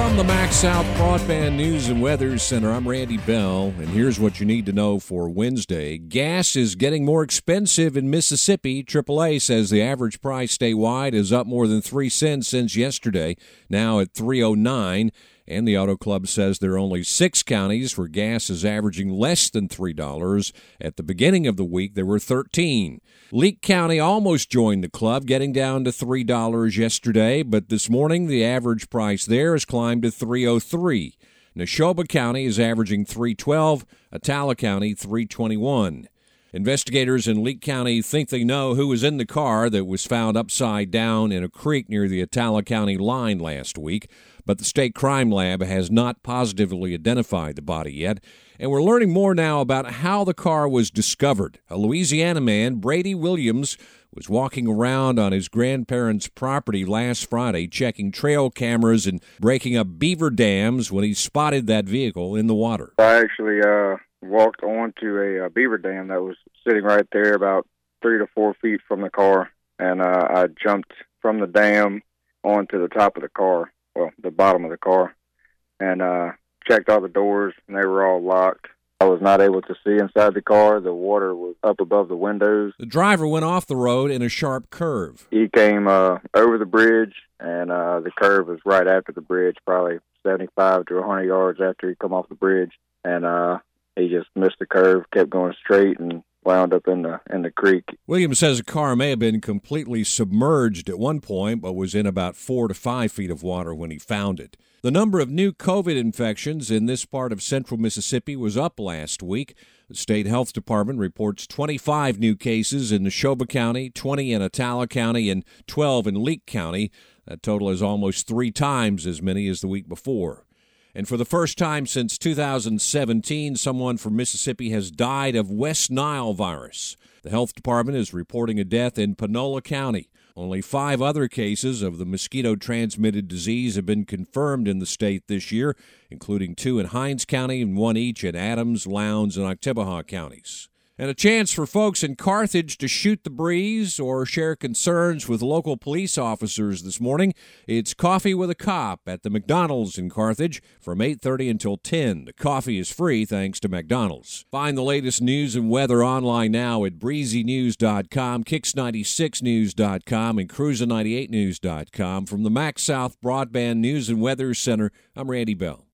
From the MaxxSouth Broadband News and Weather Center, I'm Randy Bell, and here's what you need to know for Wednesday. Gas is getting more expensive in Mississippi. AAA says the average price statewide is up more than 3 cents since yesterday, now at 309. And the Auto Club says there are only six counties where gas is averaging less than $3. At the beginning of the week, there were 13. Leake County almost joined the club, getting down to $3 yesterday, but this morning the average price there has climbed to 303. Neshoba County is averaging 312, Attala County 321. Investigators in Leake County think they know who was in the car that was found upside down in a creek near the Attala County line last week, but the state crime lab has not positively identified the body yet. And we're learning more now about how the car was discovered. A Louisiana man, Brady Williams, was walking around on his grandparents' property last Friday, checking trail cameras and breaking up beaver dams when he spotted that vehicle in the water. I actually uh, walked onto a, a beaver dam that was sitting right there about three to four feet from the car, and uh, I jumped from the dam onto the top of the car, well, the bottom of the car, and uh, checked all the doors, and they were all locked. I was not able to see inside the car. The water was up above the windows. The driver went off the road in a sharp curve. He came uh, over the bridge, and uh, the curve was right after the bridge, probably 75 to a 100 yards after he come off the bridge. And uh, he just missed the curve, kept going straight, and wound up in the in the creek. Williams says the car may have been completely submerged at one point, but was in about four to five feet of water when he found it. The number of new COVID infections in this part of central Mississippi was up last week. The state health department reports 25 new cases in Neshoba County, 20 in Attala County, and 12 in Leake County. That total is almost three times as many as the week before. And for the first time since 2017, someone from Mississippi has died of West Nile virus. The health department is reporting a death in Panola County. Only five other cases of the mosquito transmitted disease have been confirmed in the state this year, including two in Hinds County and one each in Adams, Lowndes, and Oktibbeha counties and a chance for folks in Carthage to shoot the breeze or share concerns with local police officers this morning. It's Coffee with a Cop at the McDonald's in Carthage from 8:30 until 10. The coffee is free thanks to McDonald's. Find the latest news and weather online now at breezynews.com, kicks96news.com, and cruiser98news.com. From the MaxxSouth Broadband News and Weather Center, I'm Randy Bell.